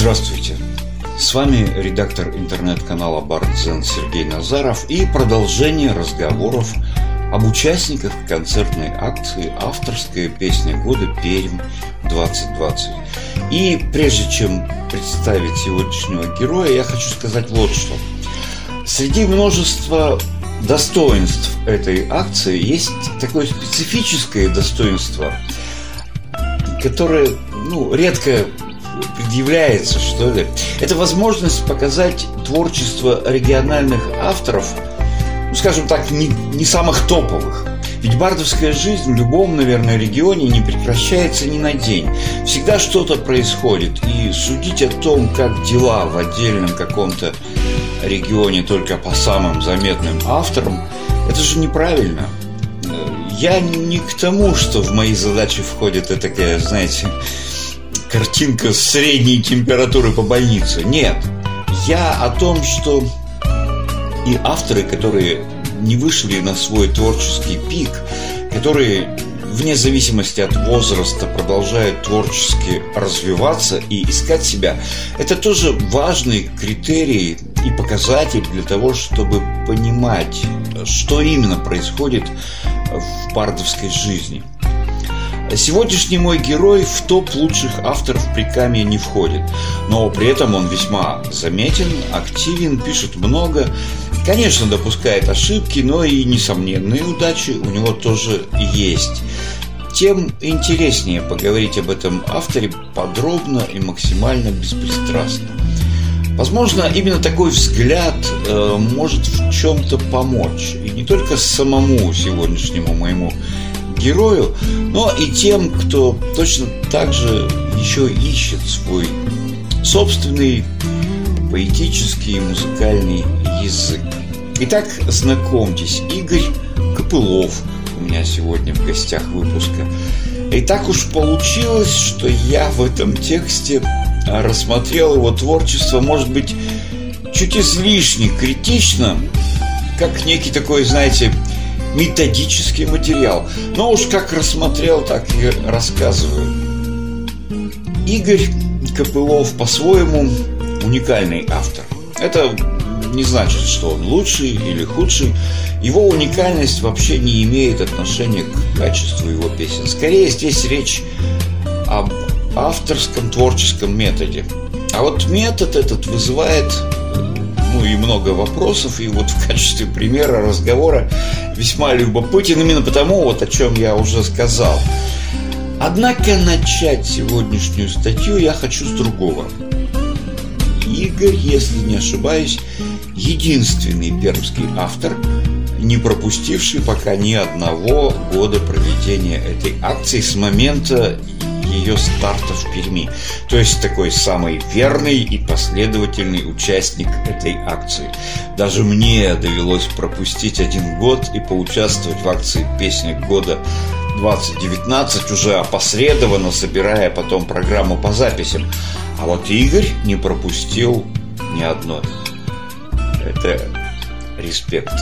Здравствуйте! С вами редактор интернет-канала Бардзен Сергей Назаров и продолжение разговоров об участниках концертной акции «Авторская песня года Пермь-2020». И прежде чем представить сегодняшнего героя, я хочу сказать вот что. Среди множества достоинств этой акции есть такое специфическое достоинство, которое ну, редко предъявляется, что ли. Это возможность показать творчество региональных авторов, ну, скажем так, не, не самых топовых. Ведь бардовская жизнь в любом, наверное, регионе не прекращается ни на день. Всегда что-то происходит. И судить о том, как дела в отдельном каком-то регионе только по самым заметным авторам, это же неправильно. Я не к тому, что в мои задачи входит такая, знаете, картинка средней температуры по больнице. Нет. Я о том, что и авторы, которые не вышли на свой творческий пик, которые вне зависимости от возраста продолжают творчески развиваться и искать себя, это тоже важный критерий и показатель для того, чтобы понимать, что именно происходит в бардовской жизни. Сегодняшний мой герой в топ лучших авторов Прикамья не входит, но при этом он весьма заметен, активен, пишет много, конечно, допускает ошибки, но и несомненные удачи у него тоже есть. Тем интереснее поговорить об этом авторе подробно и максимально беспристрастно. Возможно, именно такой взгляд э, может в чем-то помочь. И не только самому сегодняшнему моему герою, но и тем, кто точно так же еще ищет свой собственный поэтический и музыкальный язык. Итак, знакомьтесь, Игорь Копылов у меня сегодня в гостях выпуска. И так уж получилось, что я в этом тексте рассмотрел его творчество, может быть, чуть излишне критично, как некий такой, знаете, методический материал. Но уж как рассмотрел, так и рассказываю. Игорь Копылов по-своему уникальный автор. Это не значит, что он лучший или худший. Его уникальность вообще не имеет отношения к качеству его песен. Скорее здесь речь об авторском творческом методе. А вот метод этот вызывает ну и много вопросов, и вот в качестве примера разговора весьма любопытен именно потому, вот о чем я уже сказал. Однако начать сегодняшнюю статью я хочу с другого. Игорь, если не ошибаюсь, единственный пермский автор, не пропустивший пока ни одного года проведения этой акции с момента ее старта в Перми. То есть такой самый верный и последовательный участник этой акции. Даже мне довелось пропустить один год и поучаствовать в акции «Песня года 2019» уже опосредованно, собирая потом программу по записям. А вот Игорь не пропустил ни одной. Это респект.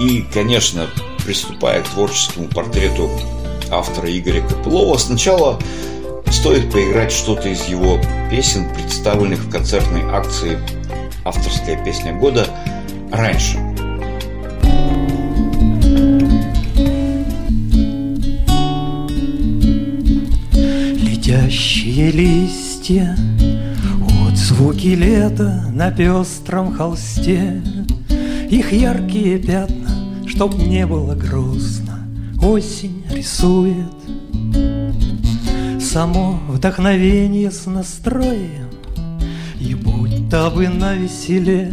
И, конечно, приступая к творческому портрету автора Игоря Копылова, сначала стоит поиграть что-то из его песен, представленных в концертной акции «Авторская песня года» раньше. Летящие листья от звуки лета на пестром холсте. Их яркие пятна, чтоб не было грустно. Осень рисует. Само вдохновение с настроем. И будто бы на веселе.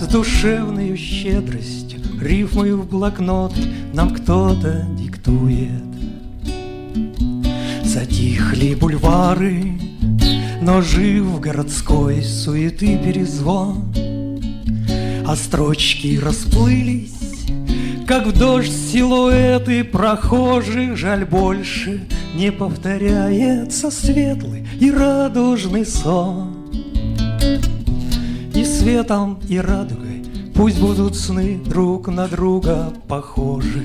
С душевной щедростью, рифмою в блокноты Нам кто-то диктует. Затихли бульвары, но жив городской суеты перезвон. А строчки расплылись как в дождь силуэты прохожих, жаль больше Не повторяется светлый и радужный сон. И светом, и радугой пусть будут сны друг на друга похожи.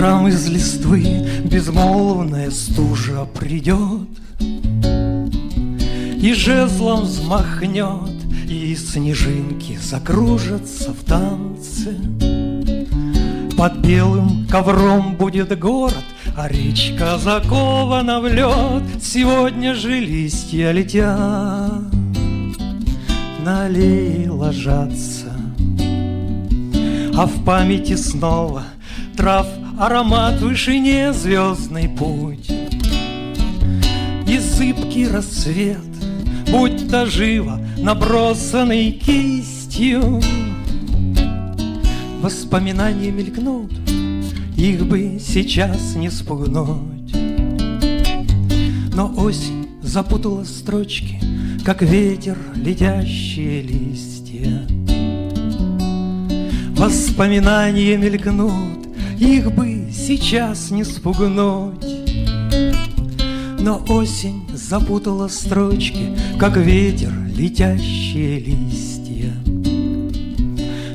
Кострам из листвы Безмолвная стужа придет И жезлом взмахнет И снежинки закружатся в танце. Под белым ковром будет город а речка закована в лед. Сегодня же листья летят На аллее ложатся А в памяти снова Трав аромат в вышине Звездный путь И зыбкий рассвет Будь то живо набросанный кистью Воспоминания мелькнут их бы сейчас не спугнуть. Но осень запутала строчки, Как ветер летящие листья. Воспоминания мелькнут, Их бы сейчас не спугнуть. Но осень запутала строчки, Как ветер летящие листья.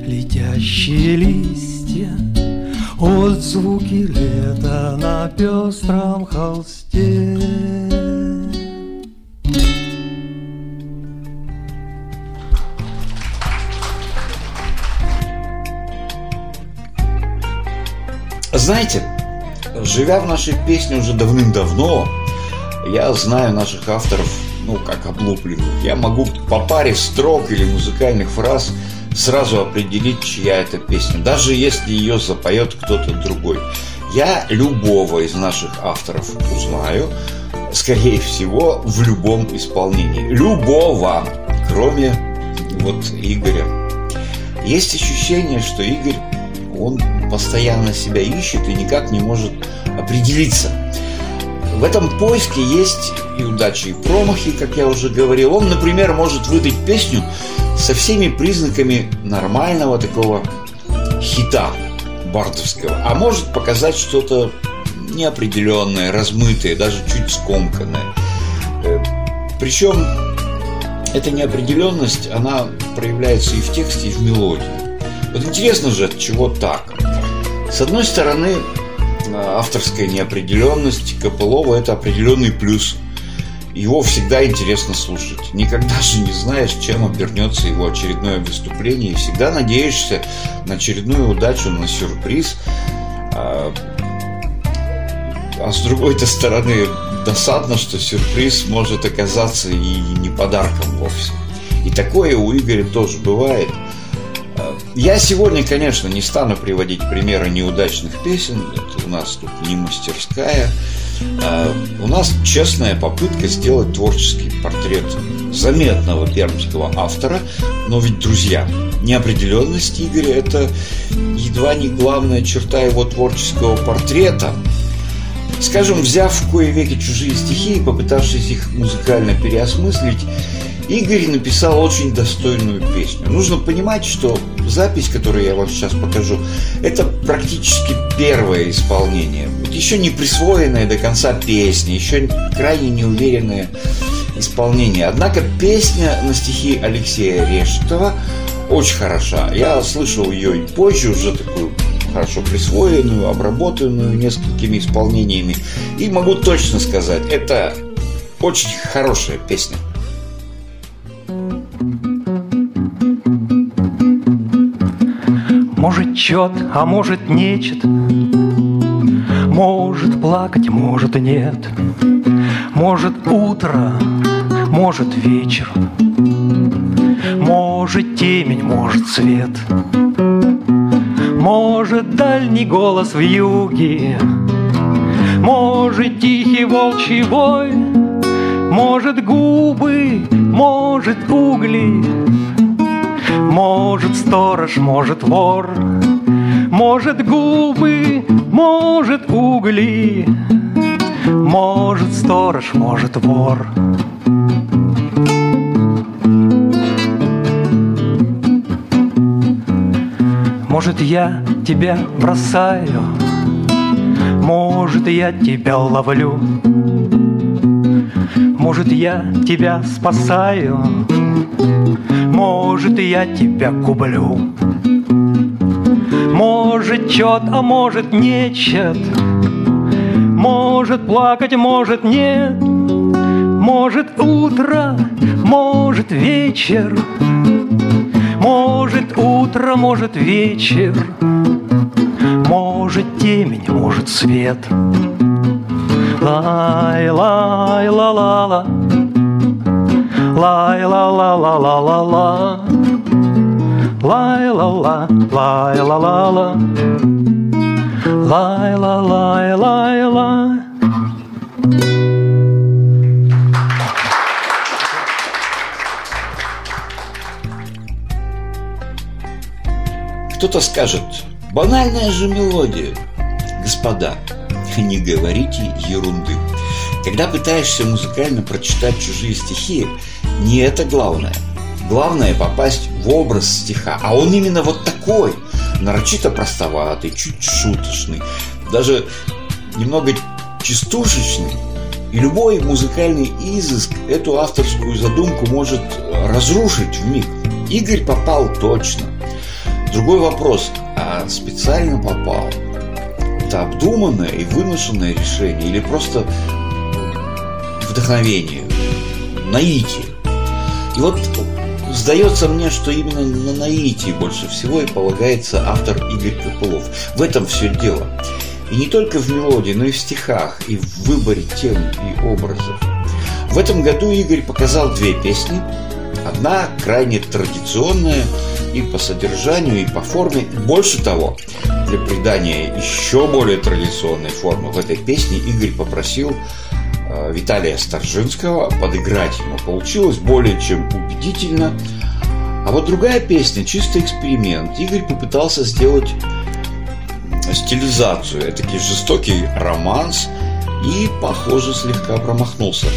Летящие листья — от звуки лета на пестром холсте. Знаете, живя в нашей песне уже давным-давно, я знаю наших авторов, ну, как облупленных. Я могу по паре строк или музыкальных фраз – сразу определить, чья это песня, даже если ее запоет кто-то другой. Я любого из наших авторов узнаю, скорее всего, в любом исполнении. Любого, кроме вот Игоря. Есть ощущение, что Игорь, он постоянно себя ищет и никак не может определиться. В этом поиске есть и удачи, и промахи, как я уже говорил. Он, например, может выдать песню, со всеми признаками нормального такого хита бардовского, а может показать что-то неопределенное, размытое, даже чуть скомканное. Э, Причем эта неопределенность, она проявляется и в тексте, и в мелодии. Вот интересно же, от чего так? С одной стороны, авторская неопределенность Копылова – это определенный плюс его всегда интересно слушать. Никогда же не знаешь, чем обернется его очередное выступление, и всегда надеешься на очередную удачу, на сюрприз. А, а с другой-то стороны, досадно, что сюрприз может оказаться и не подарком вовсе. И такое у Игоря тоже бывает. Я сегодня, конечно, не стану приводить примеры неудачных песен. Это у нас тут не мастерская. А, у нас честная попытка сделать творческий портрет заметного пермского автора, но ведь, друзья, неопределенность Игоря – это едва не главная черта его творческого портрета. Скажем, взяв в кое веки чужие стихи и попытавшись их музыкально переосмыслить, Игорь написал очень достойную песню. Нужно понимать, что запись, которую я вам сейчас покажу, это практически первое исполнение. Еще не присвоенная до конца песня, еще крайне неуверенное исполнение. Однако песня на стихи Алексея Решетова очень хороша. Я слышал ее и позже, уже такую хорошо присвоенную, обработанную несколькими исполнениями. И могу точно сказать, это очень хорошая песня. Может чет, а может нечет. Может плакать, может нет. Может утро, может вечер. Может темень, может свет. Может дальний голос в юге. Может тихий волчий бой Может губы, может угли может сторож, может вор, может губы, может угли, может сторож, может вор. Может, я тебя бросаю, может, я тебя ловлю, может, я тебя спасаю, может, я тебя куплю. Может чет, а может нечет. Может плакать, может нет. Может утро, может вечер. Может утро, может вечер. Может темень, может свет. Лай, лай, ла, ла, ла Лай, ла, ла, ла, ла, ла, ла Лай, ла, ла, лай, ла, ла, ла Лай, ла, лай, лай, лай Кто-то скажет, банальная же мелодия. Господа, не говорите ерунды. Когда пытаешься музыкально прочитать чужие стихи, не это главное. Главное попасть в образ стиха, а он именно вот такой, нарочито простоватый, чуть шуточный, даже немного частушечный. И любой музыкальный изыск эту авторскую задумку может разрушить в миг. Игорь попал точно. Другой вопрос, а специально попал? Это обдуманное и выношенное решение или просто вдохновение, наитие? И вот сдается мне, что именно на наитии больше всего и полагается автор Игорь Копылов. В этом все дело. И не только в мелодии, но и в стихах, и в выборе тем и образов. В этом году Игорь показал две песни. Одна крайне традиционная и по содержанию, и по форме. Больше того, для придания еще более традиционной формы в этой песне Игорь попросил Виталия Старжинского подыграть ему. Получилось более чем убедительно. А вот другая песня, чисто эксперимент. Игорь попытался сделать стилизацию, этакий жестокий романс и, похоже, слегка промахнулся.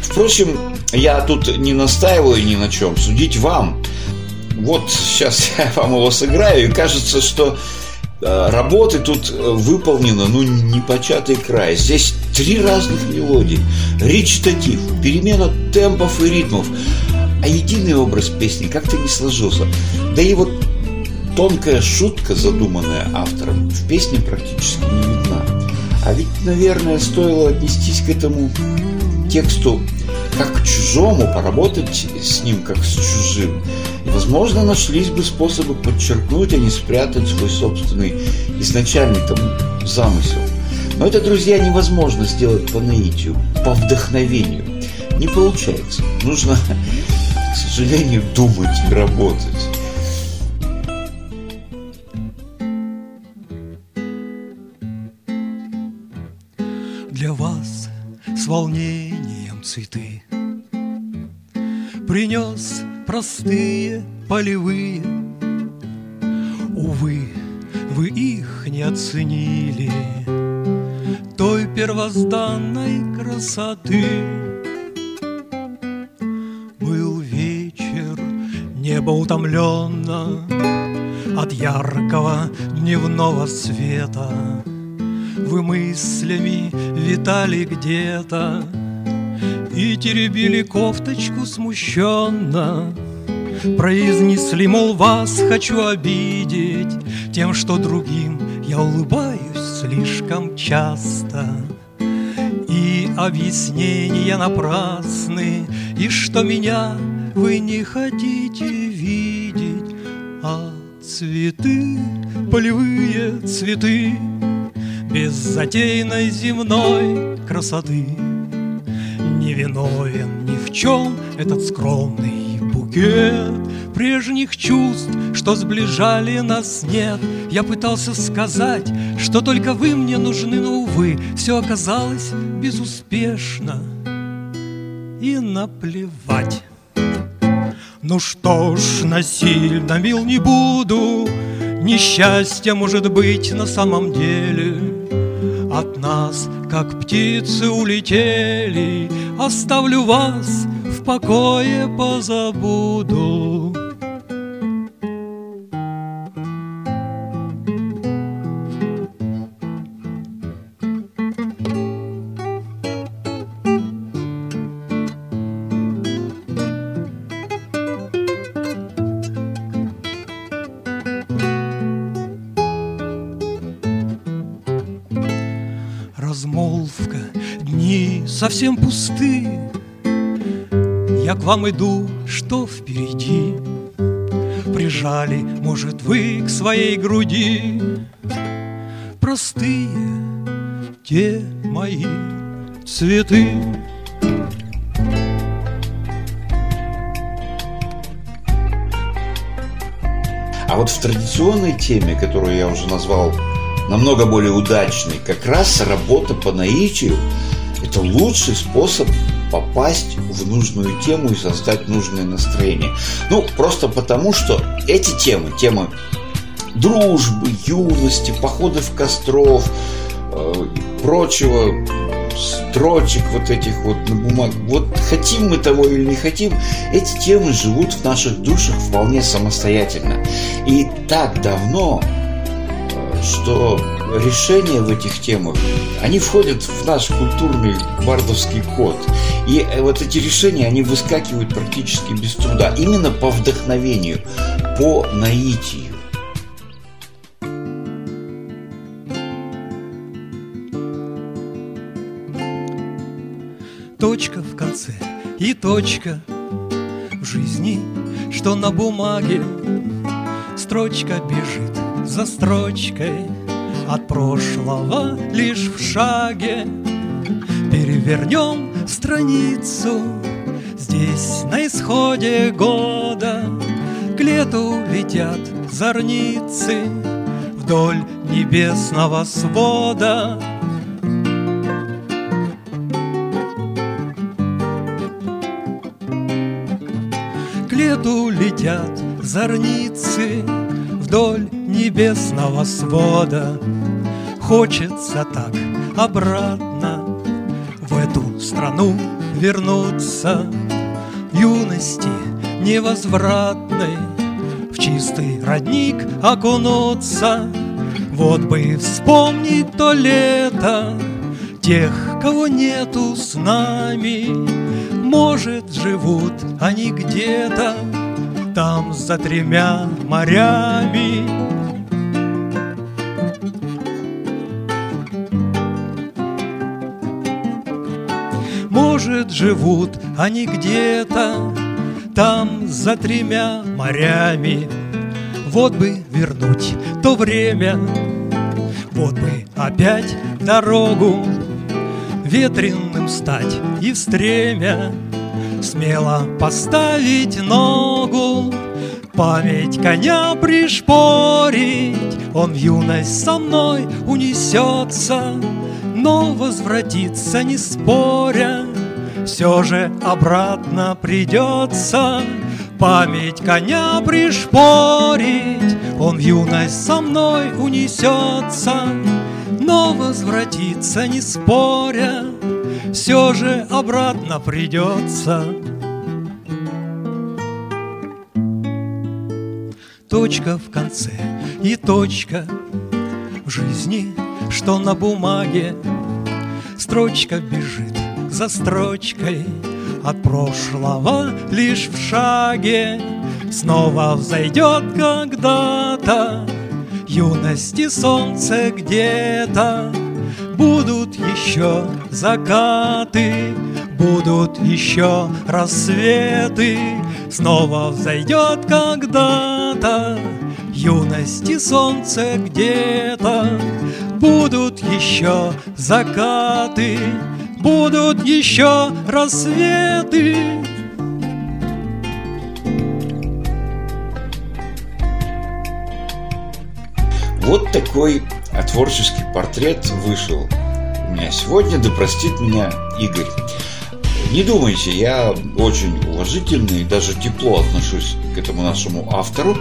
Впрочем, я тут не настаиваю ни на чем, судить вам. Вот сейчас я вам его сыграю, и кажется, что э, работы тут выполнено, ну, непочатый край. Здесь три разных мелодии, речитатив, перемена темпов и ритмов, а единый образ песни как-то не сложился. Да и вот тонкая шутка, задуманная автором, в песне практически не видна. А ведь, наверное, стоило отнестись к этому тексту как к чужому, поработать с ним как с чужим. И, возможно, нашлись бы способы подчеркнуть, а не спрятать свой собственный изначальный там замысел. Но это, друзья, невозможно сделать по наитию, по вдохновению. Не получается. Нужно, к сожалению, думать и работать. Для вас с волнением цветы Принес простые полевые Увы, вы их не оценили Той первозданной красоты. Был вечер, небо утомленно От яркого дневного света. Вы мыслями витали где-то И теребили кофточку смущенно. Произнесли, мол, вас хочу обидеть Тем, что другим я улыбаюсь слишком часто. И объяснения напрасны И что меня вы не хотите видеть А цветы, полевые цветы Без затейной земной красоты. Не виновен ни в чем этот скромный букет Прежних чувств, что сближали нас, нет. Я пытался сказать, что только вы мне нужны, но, увы Все оказалось безуспешно. И наплевать. Ну что ж, насильно мил не буду, Несчастье может быть на самом деле. От нас, как птицы, улетели, Оставлю вас в покое позабуду. Совсем пусты Я к вам иду, что впереди? Прижали, может, вы к своей груди? Простые те мои цветы. А вот в традиционной теме, которую я уже назвал намного более удачной, как раз работа по наитию – это лучший способ попасть в нужную тему и создать нужное настроение. Ну, просто потому, что эти темы, темы дружбы, юности, походов костров, э, прочего, строчек вот этих вот на бумаге. Вот хотим мы того или не хотим, эти темы живут в наших душах вполне самостоятельно. И так давно, что решения в этих темах, они входят в наш культурный бардовский код. И э, вот эти решения, они выскакивают практически без труда. Именно по вдохновению, по наитию. Точка в конце и точка в жизни, что на бумаге Строчка бежит за строчкой От прошлого лишь в шаге. Перевернем страницу Здесь на исходе года. К лету летят зорницы Вдоль небесного свода. Лету летят зорницы Вдоль небесного свода. Хочется так обратно В эту страну вернуться. Юности невозвратной В чистый родник окунуться. Вот бы вспомнить то лето Тех, кого нету с нами. Может, живут они где-то Там за тремя морями Может, живут они где-то Там за тремя морями. Вот бы вернуть то время Вот бы опять дорогу ветреным стать и в стремя Смело поставить ногу, память коня пришпорить Он в юность со мной унесется, но возвратиться не споря Все же обратно придется Память коня пришпорить Он в юность со мной унесется но возвратиться не споря Все же обратно придется Точка в конце и точка в жизни, что на бумаге Строчка бежит за строчкой От прошлого лишь в шаге. Снова взойдет когда-то юности солнце где-то. Будут еще закаты, будут еще рассветы. Снова взойдет когда-то юности солнце где-то. Будут еще закаты, будут еще рассветы Вот такой творческий портрет вышел у меня сегодня. Да простит меня Игорь. Не думайте, я очень уважительно и даже тепло отношусь к этому нашему автору.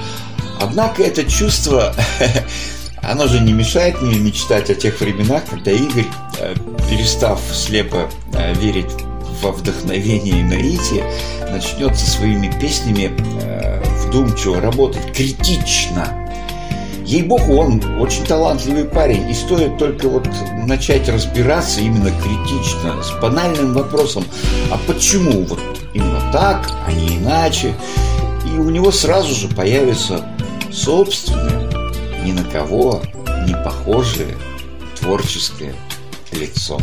Однако это чувство, оно же не мешает мне мечтать о тех временах, когда Игорь, э, перестав слепо э, верить во вдохновение и наитие, начнет со своими песнями э, вдумчиво работать, критично. Ей-богу, он очень талантливый парень, и стоит только вот начать разбираться именно критично, с банальным вопросом, а почему вот именно так, а не иначе, и у него сразу же появится собственное, ни на кого не похожее творческое лицо.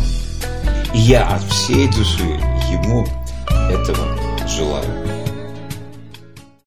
И я от всей души ему этого желаю.